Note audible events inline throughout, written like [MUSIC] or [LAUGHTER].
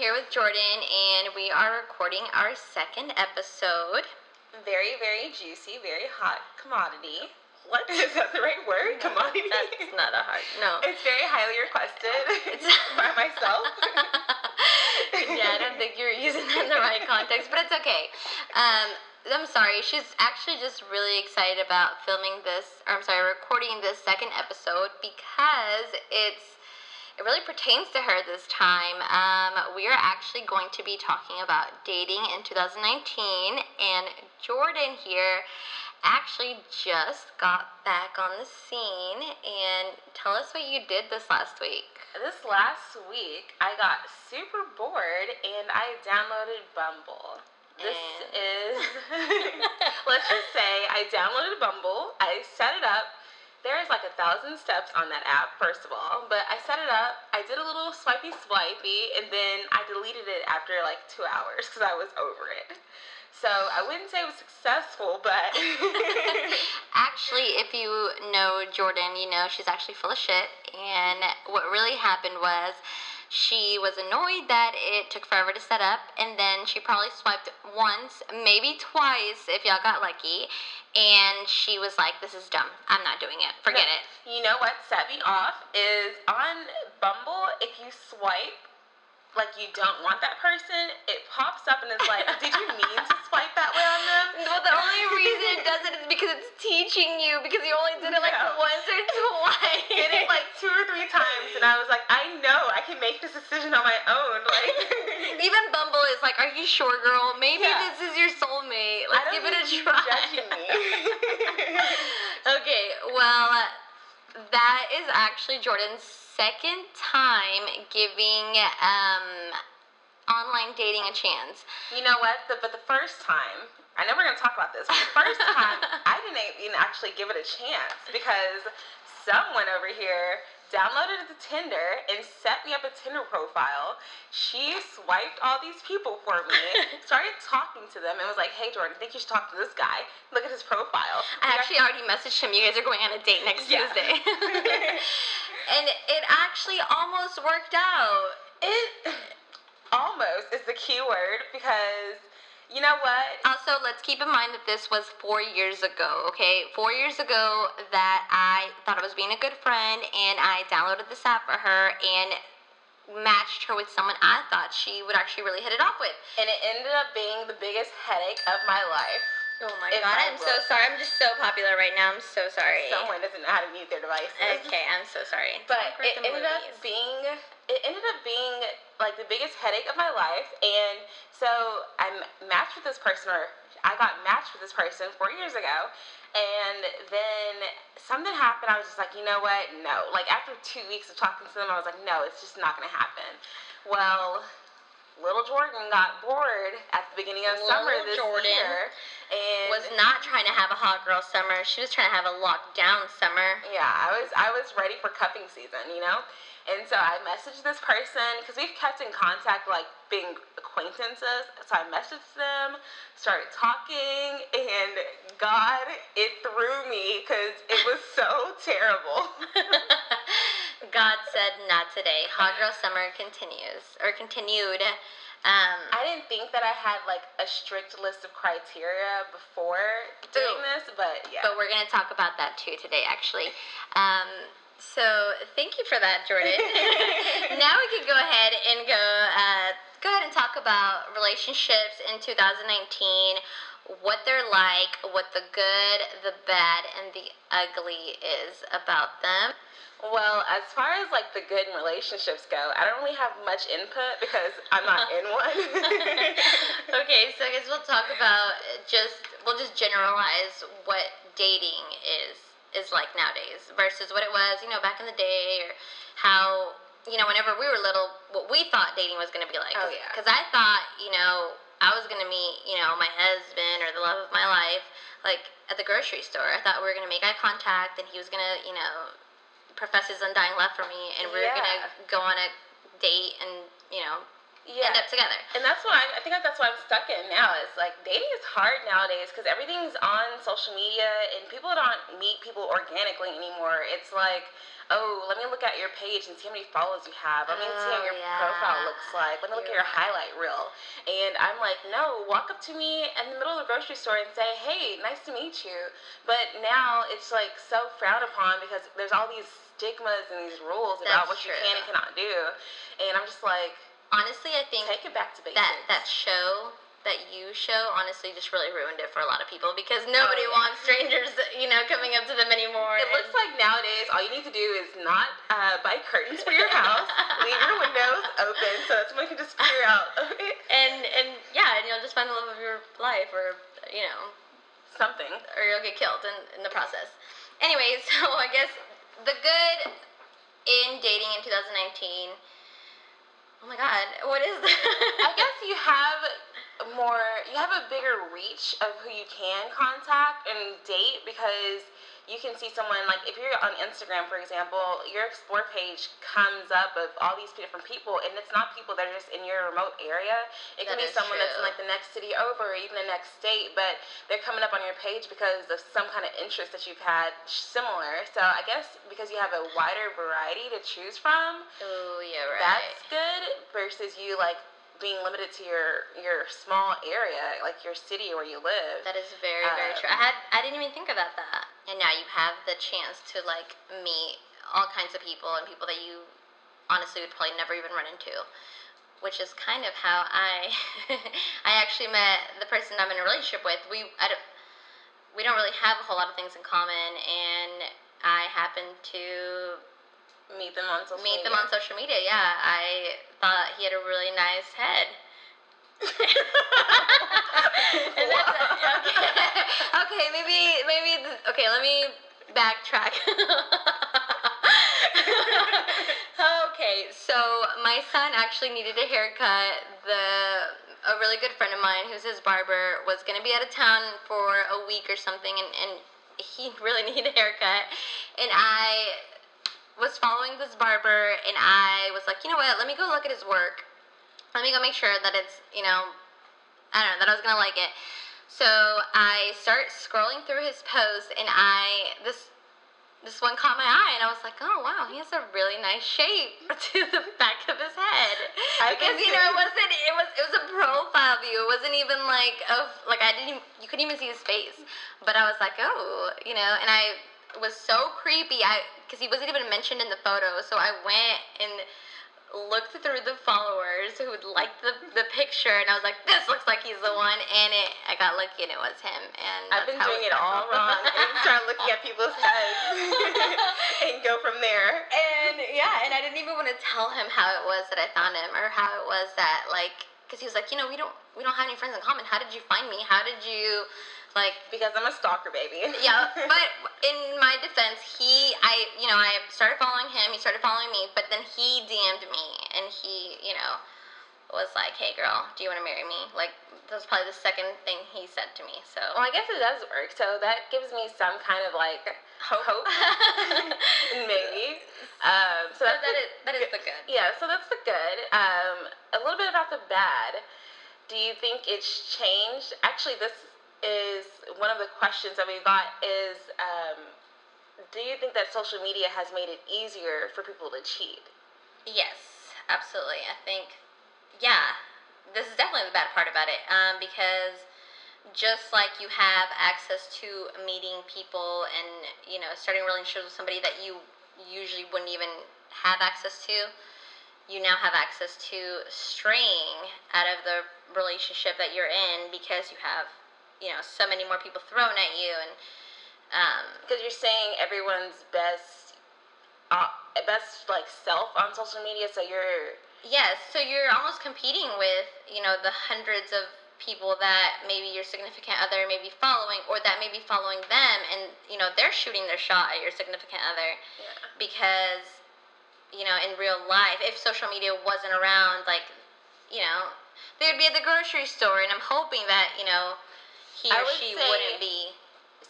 here with Jordan, and we are recording our second episode. Very, very juicy, very hot commodity. What [LAUGHS] is that the right word? Commodity. That's not a hard no. It's very highly requested [LAUGHS] It's [LAUGHS] by myself. yeah, I don't think you were using that in the right context, but it's okay. Um, I'm sorry. She's actually just really excited about filming this, or I'm sorry, recording this second episode because it's it really pertains to her this time. Um, we are actually going to be talking about dating in 2019, and Jordan here actually just got back on the scene. And tell us what you did this last week. This last week, I got super bored and I downloaded Bumble. This And- is, [LAUGHS] [LAUGHS] let's just say, I downloaded Bumble. I set it up. There's like a thousand steps on that app, first of all. But I set it up. I did a little swipey swipey, and then I deleted it after like two hours because I was over it. So I wouldn't say it was successful, but [LAUGHS] Actually, if you know Jordan, you know she's actually full of shit. And what really happened was she was annoyed that it took forever to set up, and then she probably swiped once, maybe twice if y'all got lucky. And she was like, This is dumb. I'm not doing it. Forget No. it. You know what set me off is on Bumble, if you swipe like you don't want that person, it pops up and it's like, [LAUGHS] did you mean to swipe that way on them? Well, the only [LAUGHS] reason it does it is because it's teaching you because you only did it like No. once or [LAUGHS] twice. Did it like two or three times, and I was like, I know I can make this decision on my own. Like, Even Bumble is like, Are you sure, girl? Maybe Yeah. this is your soulmate. Let's give it a try. Judging me. okay, well, that is actually Jordan's second time giving um, online dating a chance. You know what? The, but the first time, I know we're gonna talk about this. But the first [LAUGHS] time, I didn't even actually give it a chance because someone over here downloaded the Tinder and set me up a Tinder profile. She swiped all these people for me, [LAUGHS] started talking to them, and was like, "Hey, Jordan, I think you should talk to this guy. Look at his profile." I actually already messaged him. You guys are going on a date next Yeah. Tuesday. [LAUGHS] and it actually almost worked out. it almost is the key word because you know what? Also, let's keep in mind that this was four years ago, okay? Four years ago that I thought I was being a good friend and I downloaded this app for her and matched her with someone I thought she would actually really hit it off with. And it ended up being the biggest headache of my life. Oh my If god, I'm so sorry. I'm just so popular right now. I'm so sorry. Someone doesn't know how to mute their devices. Okay, I'm so sorry. But it ended up being it ended up being like the biggest headache of my life and so I matched with this person or I got matched with this person four years ago and then something happened I was just like you know what no like after two weeks of talking to them I was like no it's just not gonna happen well little Jordan got bored at the beginning of Little summer this Jordan year and was not trying to have a hot girl summer. She was trying to have a lockdown summer. Yeah, I was I was ready for cuffing season, you know? And so I messaged this person because we've kept in contact, like being acquaintances. So I messaged them, started talking, and God, it threw me because it was so [LAUGHS] terrible. [LAUGHS] Not today. Hot girl summer continues or continued. Um, I didn't think that I had like a strict list of criteria before doing this, but yeah. but we're gonna talk about that too today, actually. Um, so thank you for that, Jordan. [LAUGHS] now we can go ahead and go uh, go ahead and talk about relationships in 2019, what they're like, what the good, the bad, and the ugly is about them. Well, as far as like the good relationships go, I don't really have much input because I'm not in [LAUGHS] one. [LAUGHS] okay, so I guess we'll talk about just we'll just generalize what dating is is like nowadays versus what it was, you know, back in the day or how you know, whenever we were little, what we thought dating was going to be like. Oh, yeah. Because I thought, you know, I was going to meet, you know, my husband or the love of my life, like at the grocery store. I thought we were going to make eye contact and he was going to, you know, profess his undying love for me and we were going to go on a date and, you know, end up together. And that's what I, think that's what I'm stuck in now. Is like dating is hard nowadays because everything's on social media and people don't meet people organically anymore. It's like, oh, let me look at your page and see how many followers you have. Let me see how Oh, your yeah. profile looks like. Let me look at You're your highlight reel. And I'm like, no, walk up to me in the middle of the grocery store and say, hey, nice to meet you. But now it's like so frowned upon because there's all these stigmas and these rules about That's what you can and cannot do. And I'm just like, Honestly, I think take it back to basics. that that show that you show honestly just really ruined it for a lot of people because nobody yeah. wants strangers, you know, coming up to them anymore. It and- looks like nowadays all you need to do is not uh, buy curtains for your [LAUGHS] house, leave your windows open so that someone can just peer out. [LAUGHS] and and yeah, and you'll just find the love of your life, or you know, Something. or you'll get killed in, in the process. Anyway, [LAUGHS] so I guess the good in dating in 2019. Oh my God, what is that? I guess you [LAUGHS] have more, you have a bigger reach of who you can contact and date because you can see someone, like if you're on Instagram, for example, your explore page comes up of all these different people, and it's not people that are just in your remote area. It can That be is someone that's in like the next city over, or even the next state, but they're coming up on your page because of some kind of interest that you've had similar. So I guess because you have a wider variety to choose from, oh yeah, right. that's good versus you like being limited to your your small area, like your city where you live. That is very, very Uh, true. I had I didn't even think about that. And now you have the chance to like meet all kinds of people and people that you honestly would probably never even run into. Which is kind of how I [LAUGHS] I actually met the person I'm in a relationship with. We I don't, we don't really have a whole lot of things in common and I happened to Meet them on social meet media. them on social media. Yeah, I thought he had a really nice head. [LAUGHS] [LAUGHS] And that's okay. okay, maybe maybe okay. Let me backtrack. [LAUGHS] okay, so my son actually needed a haircut. The a really good friend of mine, who's his barber, was gonna be out of town for a week or something, and, and he really needed a haircut. And I was following this barber, and I was like, you know what? Let me go look at his work. Let me go make sure that it's you know I don't know, that I was gonna like it. So I start scrolling through his posts, and I this this one caught my eye, and I was like, oh wow, he has a really nice shape [LAUGHS] to the back of his head. I because you know it wasn't it was it was a profile view. It wasn't even like of like I didn't you couldn't even see his face. But I was like, oh, you know, and I was so creepy. I because he wasn't even mentioned in the photo, so I went and looked through the followers who would like the, the picture and I was like, this looks like he's the one and it I got lucky and it was him and I've been doing it all wrong and start looking at people's [LAUGHS] heads [LAUGHS] and go from there. and yeah, and I didn't even want to tell him how it was that I found him or how it was that like because he was like, you know, we don't we don't have any friends in common. How did you find me? How did you like Because I'm a stalker, baby. [LAUGHS] yeah, but in my defense, he, I, you know, I started following him. He started following me, but then he DM'd me, and he, you know, was like, "Hey, girl, do you want to marry me?" Like that was probably the second thing he said to me. So Well, I guess it does work. So that gives me some kind of like hope, [LAUGHS] [LAUGHS] maybe. Um, so so that's that the- is that is the good. Yeah, so that's the good. Um, a little bit about the bad. Do you think it's changed? Actually, this is one of the questions that we got is um, do you think that social media has made it easier for people to cheat? Yes, absolutely. I think, yeah, this is definitely the bad part about it. Um, because just like you have access to meeting people and you know starting relationships with somebody that you usually wouldn't even have access to, you now have access to straying out of the relationship that you're in because you have you know so many more people thrown at you and um, Because you're saying everyone's best, uh, best like self on social media. So you're Yes, so you're almost competing with, you know, the hundreds of people that maybe your significant other may be following or that may be following them and, you know, they're shooting their shot at your significant other yeah. because, you know, in real life, if social media wasn't around, like, you know, they would be at the grocery store and I'm hoping that, you know, he I or would she say- wouldn't be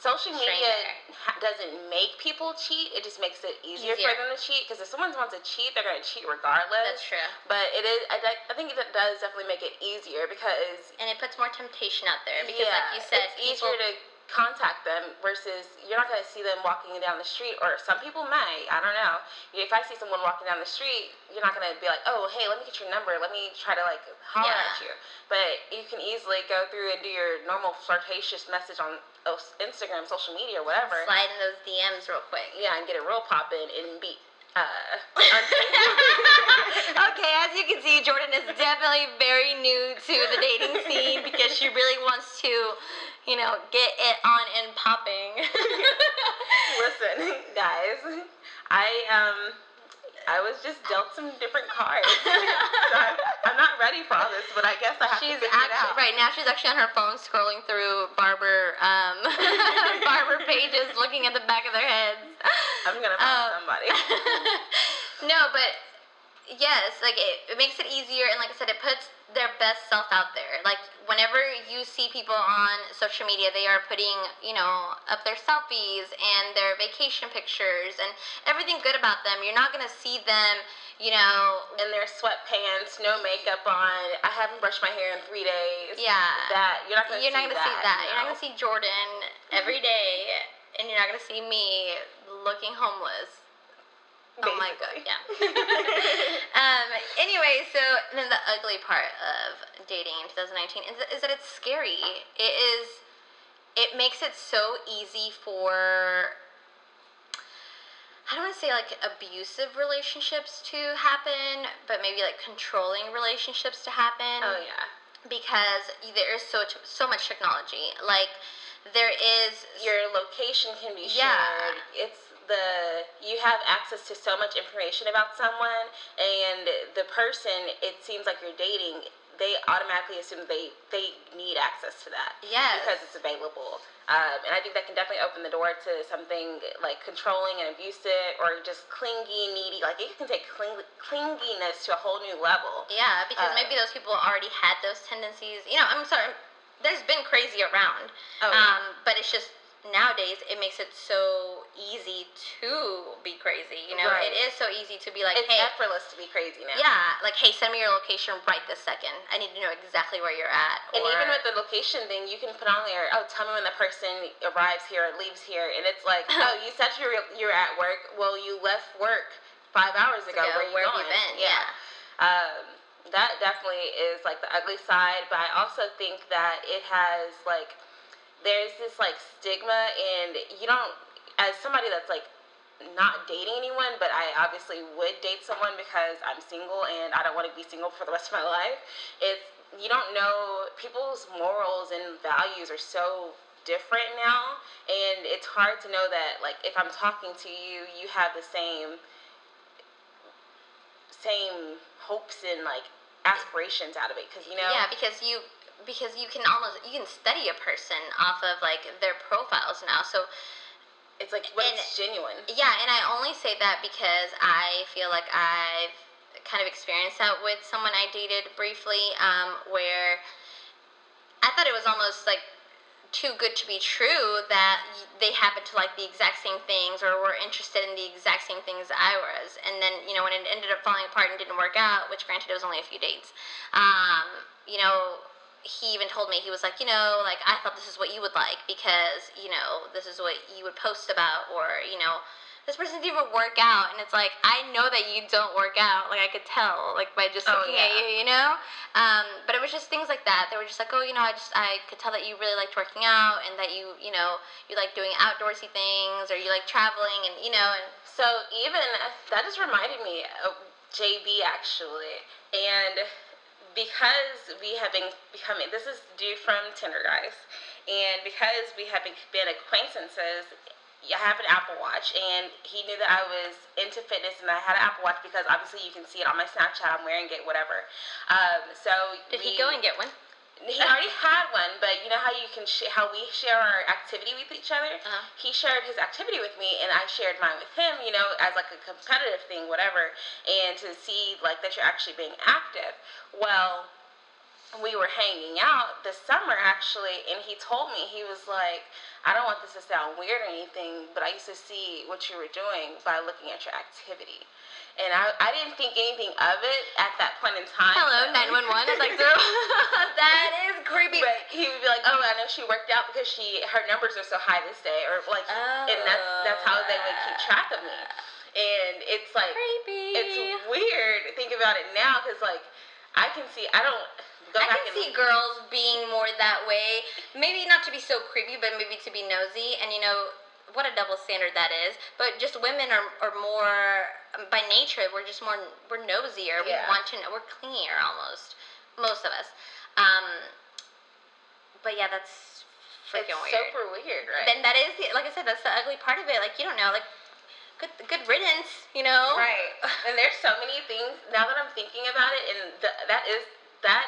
social media ha- doesn't make people cheat. It just makes it easier, Easier. for them to cheat. Because if someone wants to cheat, they're gonna cheat regardless. That's true. But it is. I, I think it does definitely make it easier because And it puts more temptation out there because, yeah, like you said, it's people, easier to contact them versus you're not gonna see them walking down the street. Or some people may. I don't know. If I see someone walking down the street, you're not gonna be like, oh, hey, let me get your number. Let me try to like holler Yeah. at you. But you can easily go through and do your normal flirtatious message on oh, Instagram, social media, or whatever. slide in those DMs real quick. Yeah, and get it real poppin' and be uh, [LAUGHS] okay, as you can see, Jordan is definitely very new to the dating scene because she really wants to, you know, get it on and popping. [LAUGHS] Listen, [LAUGHS] guys, I um, I was just dealt some different cards. [LAUGHS] so I'm, I'm not ready for all this, but I guess I have she's to figure it out. right now. She's actually on her phone scrolling through barber um, barber pages, looking at the back of their heads. I'm gonna find Um, somebody. no, but yes, like it, it makes it easier, and like I said, it puts their best self out there. Like whenever you see people on social media, they are putting, you know, up their selfies and their vacation pictures and everything good about them. You're not gonna see them, you know, In their sweatpants, no makeup on. I haven't brushed my hair in three days. yeah. That you're not gonna. You're see not gonna see that. You're not gonna see Jordan every day, and you're not gonna see me looking homeless. Oh my god, yeah. [LAUGHS] [LAUGHS] um. Anyway, so then the ugly part of dating in 2019 is, is that it's scary. It is. It makes it so easy for. I don't want to say like abusive relationships to happen, but maybe like controlling relationships to happen oh yeah. because there is so so much technology. Like there is Your location can be shared. Yeah. It's the you have access to so much information about someone, and the person it seems like you're dating. They automatically assume they they need access to that. yes because it's available. Um, and I think that can definitely open the door to something like controlling and abusive or just clingy, needy. Like it can take cling- clinginess to a whole new level. yeah because uh, maybe those people already had those tendencies. You know, I'm sorry. There's been crazy around, Oh, um, but it's just nowadays it makes it so easy to be crazy. You know, Right. it is so easy to be like, it's hey, effortless to be crazy now. yeah, like hey, send me your location right this second. I need to know exactly where you're at. And or, even with the location thing, you can put on there, oh, tell me when the person arrives here or leaves here. And it's like, [LAUGHS] oh, you said you're, you're at work. Well, you left work five hours ago. Ago, Where, you where have you been? Yeah. um, that definitely is like the ugly side but i also think that it has like there's this like stigma and you don't as somebody that's like not dating anyone but i obviously would date someone because i'm single and i don't want to be single for the rest of my life it's you don't know people's morals and values are so different now and it's hard to know that like if i'm talking to you you have the same same hopes and like aspirations out of it because you know Yeah, because you because you can almost you can study a person off of like their profiles now. So it's like what's and- genuine yeah, and I only say that because I feel like I've kind of experienced that with someone I dated briefly, um, where I thought it was almost like too good to be true that they happened to like the exact same things or were interested in the exact same things I was. And then, you know, when it ended up falling apart and didn't work out, which granted it was only a few dates, um, you know, he even told me, he was like, you know, like, I thought this is what you would like because, you know, this is what you would post about or, you know, this person didn't even work out. And it's like, I know that you don't work out. Like, I could tell, like, by just Oh, looking at you, you know? Um, but it was just things like that. They were just like, oh, you know, I just, I could tell that you really liked working out and that you, you know, you like doing outdoorsy things or you like traveling and, you know, and so even that just reminded me of jb actually and because we have been becoming this is due from tinder guys and because we have been acquaintances I have an Apple Watch, and he knew that I was into fitness, and I had an Apple Watch because obviously you can see it on my Snapchat. I'm wearing it, whatever. Um, so did we, he go and get one? He already had one, but you know how you can sh- how we share our activity with each other. Uh-huh. He shared his activity with me, and I shared mine with him. You know, as like a competitive thing, whatever, and to see like that you're actually being active. Well, we were hanging out this summer actually, and he told me he was like, I don't want this to sound weird or anything, but I used to see what you were doing by looking at your activity. And I, I didn't think anything of it at that point in time. Hello, nine one one. It's like [LAUGHS] [LAUGHS] that is creepy. But he would be like, "Oh, I know she worked out because she her numbers are so high this day," or like, oh. and that's that's how they would keep track of me. And it's like creepy. it's weird. Think about it now, because like I can see. I don't. Go I back can and, see girls being more that way. Maybe not to be so creepy, but maybe to be nosy. And you know what a double standard that is. But just women are, are more um, by nature. We're just more we're nosier. Yeah. We want to know. We're clingier almost. Most of us. Um, but yeah, that's freaking it's weird. super weird, right? Then that is the, like I said, that's the ugly part of it. Like you don't know, like good good riddance, you know. Right. And there's so many things now that I'm thinking about it, and th- that is that.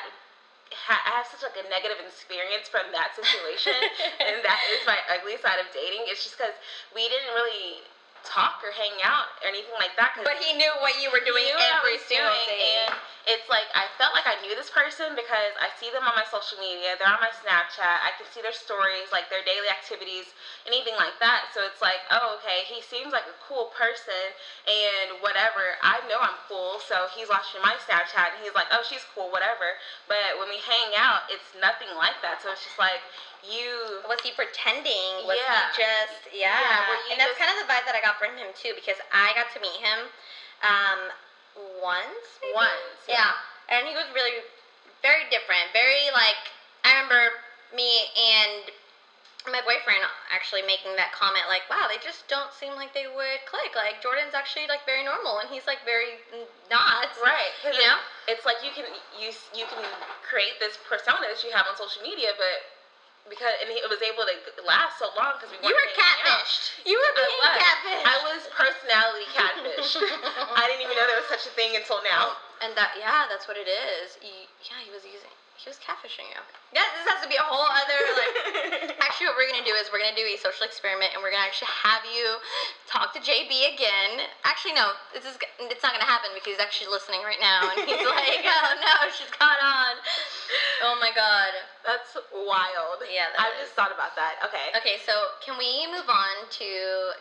Ha- I have such like a negative experience from that situation, [LAUGHS] and that is my ugly side of dating. It's just because we didn't really talk or hang out or anything like that. But he knew what you were doing knew what I every single doing, day. And it's like I felt like I knew this person because I see them on my social media. They're on my Snapchat. I can see their stories, like their daily activities, anything like that. So it's like, oh, okay, he seems like a cool person and whatever. I know I'm cool, so he's watching my Snapchat and he's like, oh, she's cool, whatever. But when we hang out, it's nothing like that. So it's just like you. Was he pretending? Was Yeah. he just yeah? Yeah, and that's just- kind of the vibe that I got from him too, because I got to meet him um, once. maybe? Once, Yeah. and he was really very different. Very like I remember me and my boyfriend actually making that comment like, "Wow, they just don't seem like they would click. Like Jordan's actually like very normal, and he's like very not." right You know? it's like you can you you can create this persona that you have on social media, but because and it was able to last so long because we You were hanging out. catfished. You were I being was. catfished. I was personality catfished. [LAUGHS] I didn't even know there was such a thing until now. And that, yeah, that's what it is. Yeah, he was using, he was catfishing you. Yeah, this has to be a whole other, like, [LAUGHS] actually what we're to do is we're to do a social experiment and we're to actually have you talk to JB again. Actually, no, this is, it's not to happen because he's actually listening right now and he's [LAUGHS] like, oh no, she's caught on. Oh my god. That's wild. Yeah, that I've is. just thought about that. Okay. Okay, so can we move on to,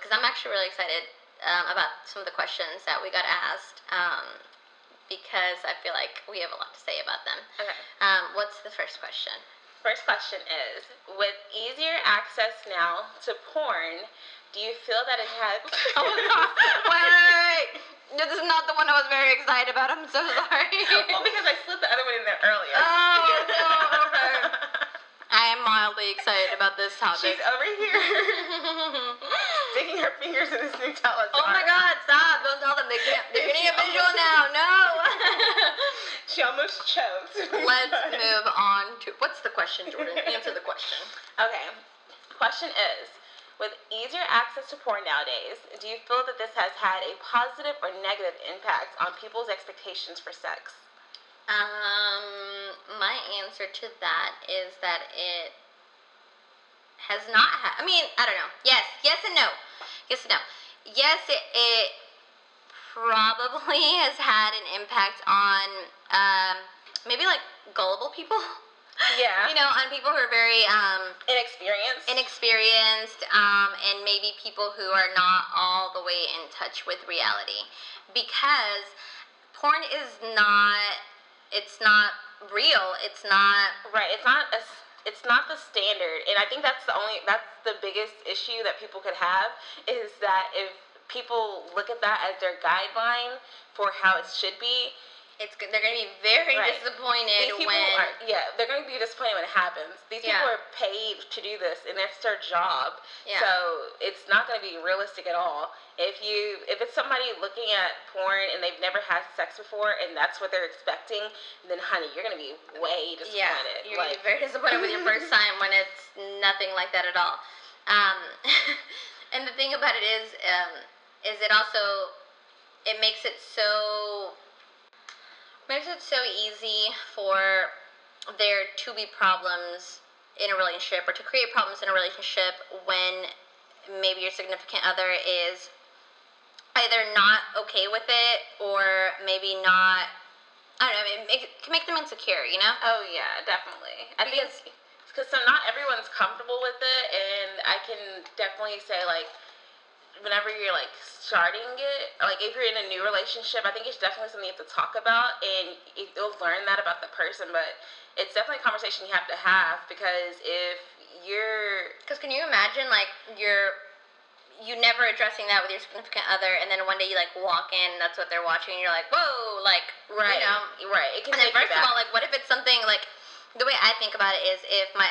because I'm actually really excited um, about some of the questions that we got asked. Um, because I feel like we have a lot to say about them. Okay. Um, what's the first question? First question is With easier access now to porn, do you feel that it has. [LAUGHS] [LAUGHS] Oh! Wait, wait, wait, wait! This is not the one I was very excited about. I'm so [LAUGHS] sorry. well, because I slid the other one in there earlier. Oh, no, okay. I am mildly excited about this topic. She's over here sticking her fingers in this Nutella jar. oh my god! Stop! Don't tell them they can't. They're getting a visual now. No. [LAUGHS] She almost choked. [LAUGHS] Let's move on to what's the question, Jordan? Answer the question. [LAUGHS] Okay. Question is With easier access to porn nowadays, do you feel that this has had a positive or negative impact on people's expectations for sex? Um, my answer to that is that it has not had. I mean, I don't know. Yes, yes and no. Yes no. Yes, it, it probably [LAUGHS] has had an impact on um, maybe like gullible people. Yeah. [LAUGHS] you know, on people who are very um, Inexperienced? inexperienced um, and maybe people who are not all the way in touch with reality because porn is not it's not real it's not Right. It's not a, it's not the standard, and I think that's the only that's the biggest issue that people could have is that if people look at that as their guideline for how it should be, it's they're going to be very Right. disappointed when are yeah they're going to be disappointed when it happens. These Yeah. people are paid to do this, and that's their job. Yeah. So it's not going to be realistic at all. If you if it's somebody looking at porn and they've never had sex before and that's what they're expecting, then honey, you're going to be way disappointed. yeah you're like, gonna be very disappointed with your first [LAUGHS] time when it's nothing like that at all um, [LAUGHS] and the thing about it is um, is it also it makes it so makes it so easy for there to be problems in a relationship or to create problems in a relationship when maybe your significant other is either not okay with it or maybe not I don't know. It, make, it can make them insecure. You know. Oh yeah, definitely. I Because- think because so not everyone's comfortable with it, and I can definitely say like whenever you're like starting it, like if you're in a new relationship, I think it's definitely something you have to talk about, and you- you'll learn that about the person. But it's definitely a conversation you have to have because if you're Because can you imagine like you're you never addressing that with your significant other, and then one day you like walk in, that's what they're watching, and you're like, whoa, like right, you know. right, it can And then first of all, like what if it's something like the way I think about it is if my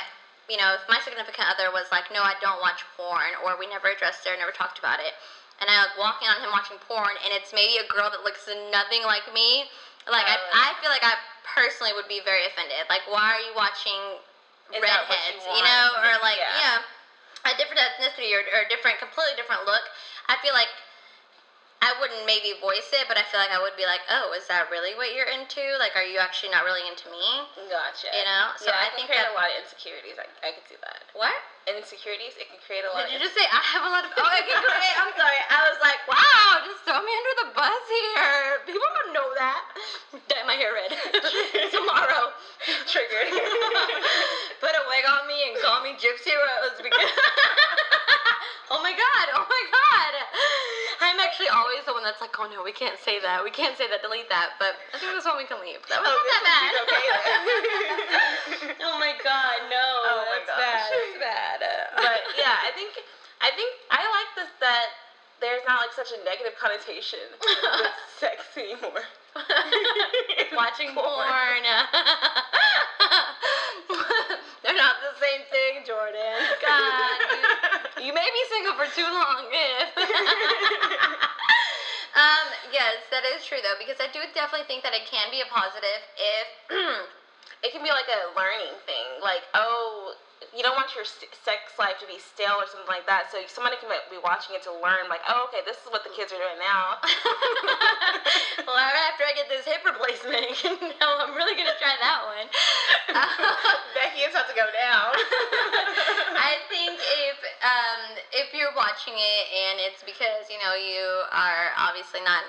you know if my significant other was like, no, I don't watch porn, or we never addressed it, or never talked about it, and I like walking on him watching porn, and it's maybe a girl that looks nothing like me, like Oh, I, I feel like I personally would be very offended. Like, why are you watching that you redheads, you, know, or like Yeah. yeah. a different ethnicity or, or a different, completely different look. I feel like I wouldn't maybe voice it, but I feel like I would be like, oh, is that really what you're into? Like, are you actually not really into me? Gotcha. You know, so yeah, I it can think create that- a lot of insecurities. I, I could see that. What? Insecurities, it can create a lot Did you just say I have a lot of? Oh, I can create. I'm sorry. I was like, wow, just throw me under the bus here. People don't know that. Dye my hair red [LAUGHS] tomorrow. triggered. [LAUGHS] Put a wig on me and call me Gypsy Rose because. oh my god! Oh my god! I'm actually always the one that's like, oh no, we can't say that. We can't say that. Delete that. But I think this one we can leave. That was Oh, not that bad. okay [LAUGHS] oh my god, no. Oh my that's gosh. bad. That's bad. but yeah, I think I think I like this that there's not like such a negative connotation [LAUGHS] with sex anymore. Watching [LAUGHS] porn. They're not the same thing, Jordan. God, you, you may be single for too long. If. um, yes, that is true though, because I do definitely think that it can be a positive if. [CLEARS THROAT] it can be like a learning thing. Like, oh, you don't want your sex life to be stale or something like that. So somebody can be watching it to learn, like, oh, okay, this is what the kids are doing now. [LAUGHS] [LAUGHS] well, after I get this hip replacement, you [LAUGHS] know, I'm really gonna try that one. Becky, it's about to go down. I think if um, if you're watching it and it's because you know you are obviously not.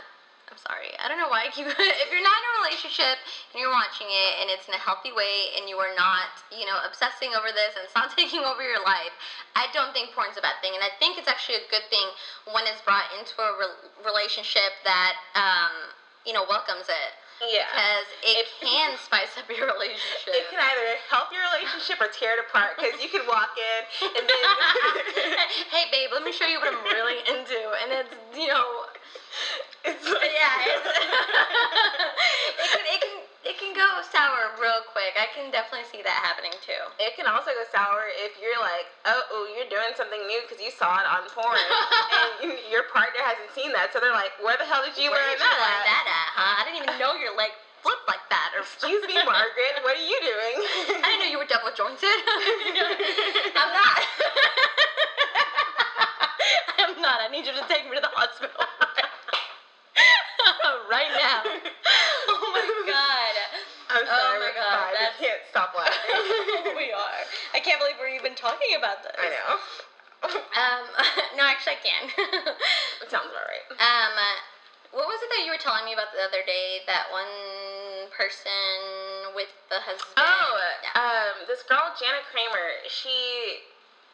I'm sorry. I don't know why I keep. [LAUGHS] if you're not in a relationship and you're watching it and it's in a healthy way and you are not, you know, obsessing over this and it's not [LAUGHS] taking over your life, I don't think porn's a bad thing. And I think it's actually a good thing when it's brought into a re- relationship that, um, you know, welcomes it yeah. because it If- can [LAUGHS] spice up your relationship. It can either help your relationship or tear it apart because you can walk in and then. hey babe, let me show you what I'm really into, and it's you know, it's like, yeah, it's, [LAUGHS] it can it can it can go sour real quick. I can definitely see that happening too. It can also go sour if you're like, oh, oh you're doing something new because you saw it on porn, [LAUGHS] and your partner hasn't seen that, so they're like, where the hell did you Where learn did you that? learn at? that at, huh? I didn't even know your leg flipped like that. Or Excuse me, Margaret, what are you doing? [LAUGHS] I didn't know you were double jointed. I'm not. I'm not. I need you to take me to the hospital right now. [LAUGHS] Oh my god. I'm Oh my God, fine. that's- We can't stop laughing. [LAUGHS] we are. I can't believe we're even talking about this. I know. Um, [LAUGHS] no, actually, I can. It sounds about right. um, what was it that you were telling me about the other day? That one person with the husband. Oh, Yeah. um, this girl, Jana Kramer, she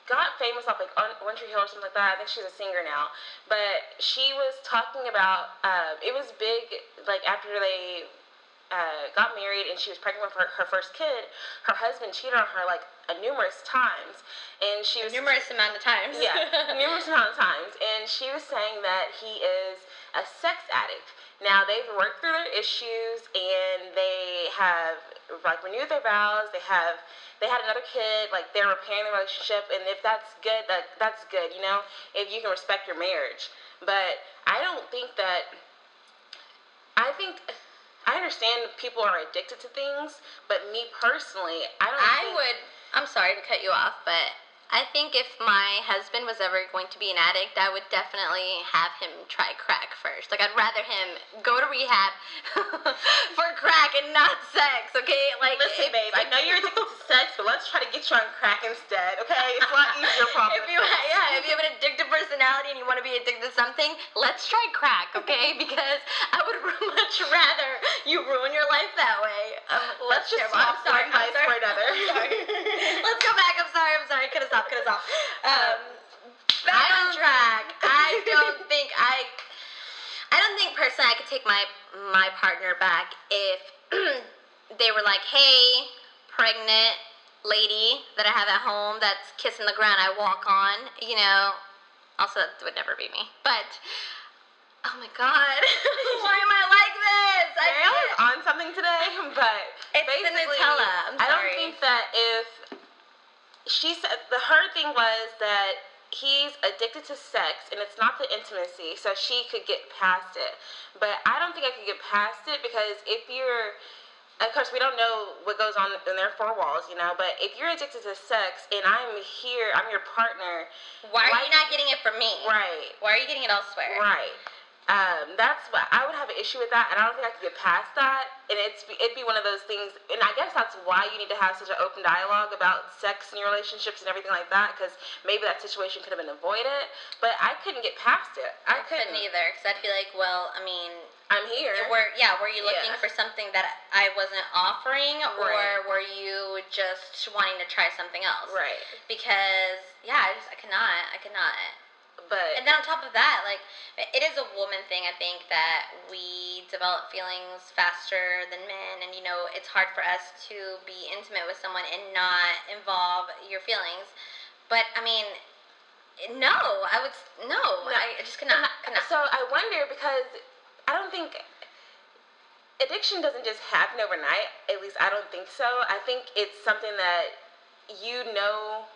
got famous off like on One Tree Hill or something like that. I think she's a singer now. But she was talking about, um, it was big, like after they uh, got married and she was pregnant with her, her first kid, her husband cheated on her like uh, numerous times. And she was numerous amount of times. yeah, [LAUGHS] numerous amount of times. And she was saying that he is a sex addict. Now they've worked through their issues and they have like renewed their vows. They have they had another kid. Like they're repairing the relationship, and if that's good, that that's good. You know, if you can respect your marriage. But I don't think that. I think. I understand people are addicted to things, but me personally, I don't. I think, would. I'm sorry to cut you off, but I think if my husband was ever going to be an addict, I would definitely have him try crack first. Like I'd rather him go to rehab [LAUGHS] for crack and not sex. Okay, like Listen, babe, I know you're addicted to sex, but let's try to get you on crack instead, okay? It's a lot [LAUGHS] easier, problem. If you yeah, if you have an addictive personality and you want to be addicted to something, let's try crack, okay? [LAUGHS] Because I would much rather you ruin your life that way. Um, Let's just swap sorry, one I'm sorry. for another. Let's go back. I'm sorry. I'm sorry. Cut us off. Cut us off. Um, back on track. I [LAUGHS] don't think I. I don't think personally I could take my my partner back if [CLEARS THROAT] they were like, "Hey, pregnant lady that I have at home that's kissing the ground I walk on," you know. Also, that would never be me. But oh my god, [LAUGHS] why am I like this? I Marielle is on something today, [LAUGHS] but It's the basically, Nutella. I'm I don't think that if she said the her thing was that he's addicted to sex and it's not the intimacy, so she could get past it. But I don't think I could get past it because if you're of course, we don't know what goes on in their four walls, you know. But if you're addicted to sex and I'm here, I'm your partner, Why are Why- you not getting it from me? right? Why are you getting it elsewhere? Right. Um, that's what I would have an issue with that, and I don't think I could get past that. And it's it'd be one of those things, and I guess that's why you need to have such an open dialogue about sex in your relationships and everything like that, because maybe that situation could have been avoided. But I couldn't get past it. I I couldn't couldn't. either, because I'd be like, well, I mean, I'm here. were yeah, were you looking Yeah. for something that I wasn't offering, or Right. were you just wanting to try something else? right. Because yeah, I just I cannot, I cannot. But And then on top of that, like it is a woman thing. I think that we develop feelings faster than men, and you know it's hard for us to be intimate with someone and not involve your feelings. But I mean, no, I would s- no, I just cannot, uh-huh. cannot. So I wonder because I don't think addiction doesn't just happen overnight. At least I don't think so. I think it's something that you know.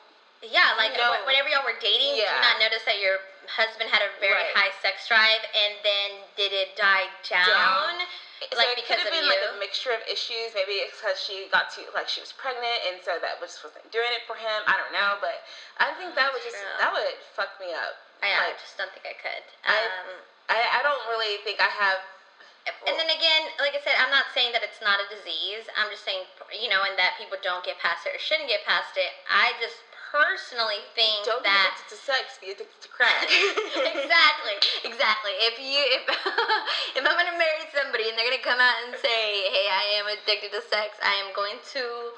Yeah, like No. whenever y'all were dating, did you not notice that your husband had a very Right. high sex drive, and then did it die down? Down. Like, so it because could have been like a mixture of issues. Maybe it's because she got to like she was pregnant, and so that was wasn't doing it for him. I don't know, but I think that would just that would fuck me up. I, I Like, just don't think I could. I- Um, I, I don't really think I have. and then again, like I said, I'm not saying that it's not a disease. I'm just saying, you know, and that people don't get past it or shouldn't get past it. I just personally think Don't be that addicted to sex. Be addicted to crack. [LAUGHS] exactly, exactly. If you if [LAUGHS] if I'm gonna marry somebody and they're gonna come out and say, "Hey, I am addicted to sex," I am going to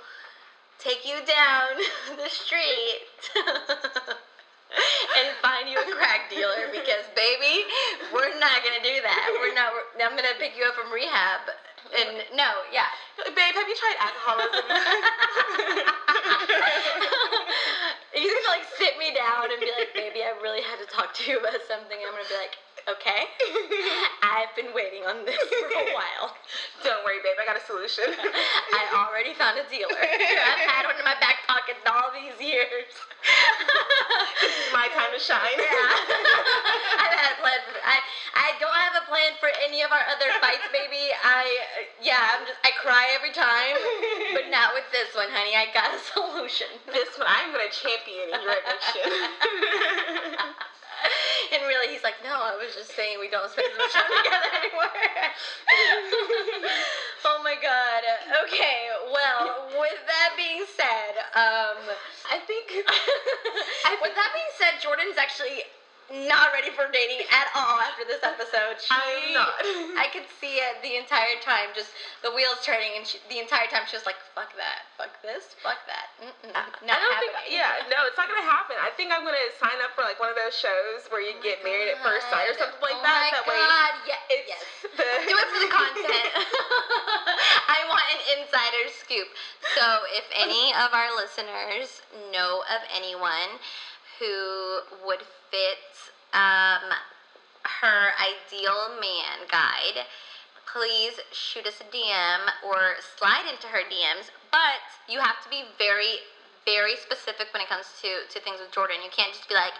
take you down [LAUGHS] the street and find you a crack dealer because, baby, we're not gonna do that. We're not. I'm gonna pick you up from rehab. And no, yeah. Babe, have you tried alcoholism? He's gonna like sit me down and be like, "Baby, I really had to talk to you about something." I'm gonna be like, "Okay, [LAUGHS] I've been waiting on this for a [LAUGHS] while. Don't worry, babe. I got a solution. [LAUGHS] I already found a dealer. I've had one in my back pocket all these years. [LAUGHS] this is my time to shine. Yeah. I've had a plan for I I don't have a plan for any of our other fights, baby. I yeah, I'm just I cry every time, but not with this one, honey. I got a solution. this one, I'm gonna champion your addiction. And really, he's like, no, I was just saying we don't spend as much time [LAUGHS] together anymore. [LAUGHS] oh my god. Okay, well, with that being said, um, I think [LAUGHS] with that being said, Jordan's actually not ready for dating at all after this episode. She, I'm not. [LAUGHS] I could see it the entire time, just the wheels turning, and she, the entire time she was like, "Fuck that, fuck this, fuck that." Mm-mm, not I don't happening. think. Yeah, no, it's not gonna happen. I think I'm gonna sign up for like one of those shows where you oh get married at first sight or something like that. oh that. My that way, God. Yeah, it's yes. [LAUGHS] the Do it for the content. [LAUGHS] I want an insider scoop. So, if any of our listeners know of anyone who would fit um, her ideal man guide, please shoot us a DM or slide into her DMs. But you have to be very, very specific when it comes to, to things with Jordan. You can't just be like,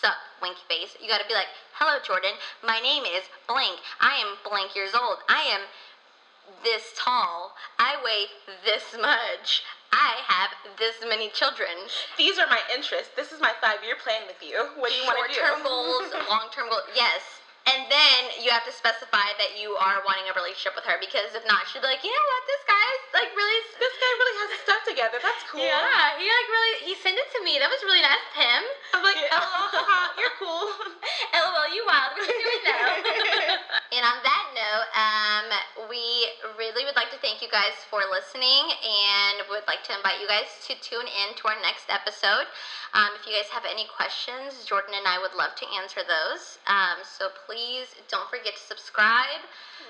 sup, winky face. You gotta be like, hello, Jordan. My name is blank. I am blank years old. I am this tall. I weigh this [LAUGHS] much. I have this many children. these are my interests. This is my five year plan with you. What do you want to do? Short-term goals, [LAUGHS] long-term goals. Yes. And then you have to specify that you are wanting a relationship with her because if not, she'll be like, you know what, this guy's like really. This guy really has his stuff together. That's cool. Yeah, he like really he sent it to me. That was really nice of him. I'm like, Yeah. oh, you're cool. [LAUGHS] thank you guys for listening and would like to invite you guys to tune in to our next episode. Um, if you guys have any questions, Jordan and I would love to answer those. Um, so please don't forget to subscribe,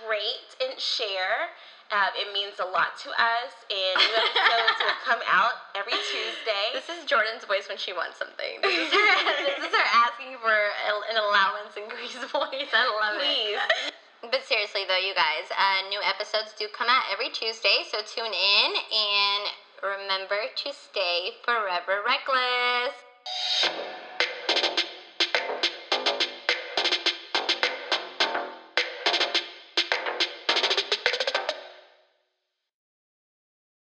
rate, and share. Uh, it means a lot to us, and new episodes will [LAUGHS] come out every Tuesday. This is Jordan's voice when she wants something. This is her, this is her asking for an allowance increased voice. [LAUGHS] I love Please. it. But seriously, though, you guys, uh, new episodes do come out every Tuesday, so tune in and remember to stay forever reckless.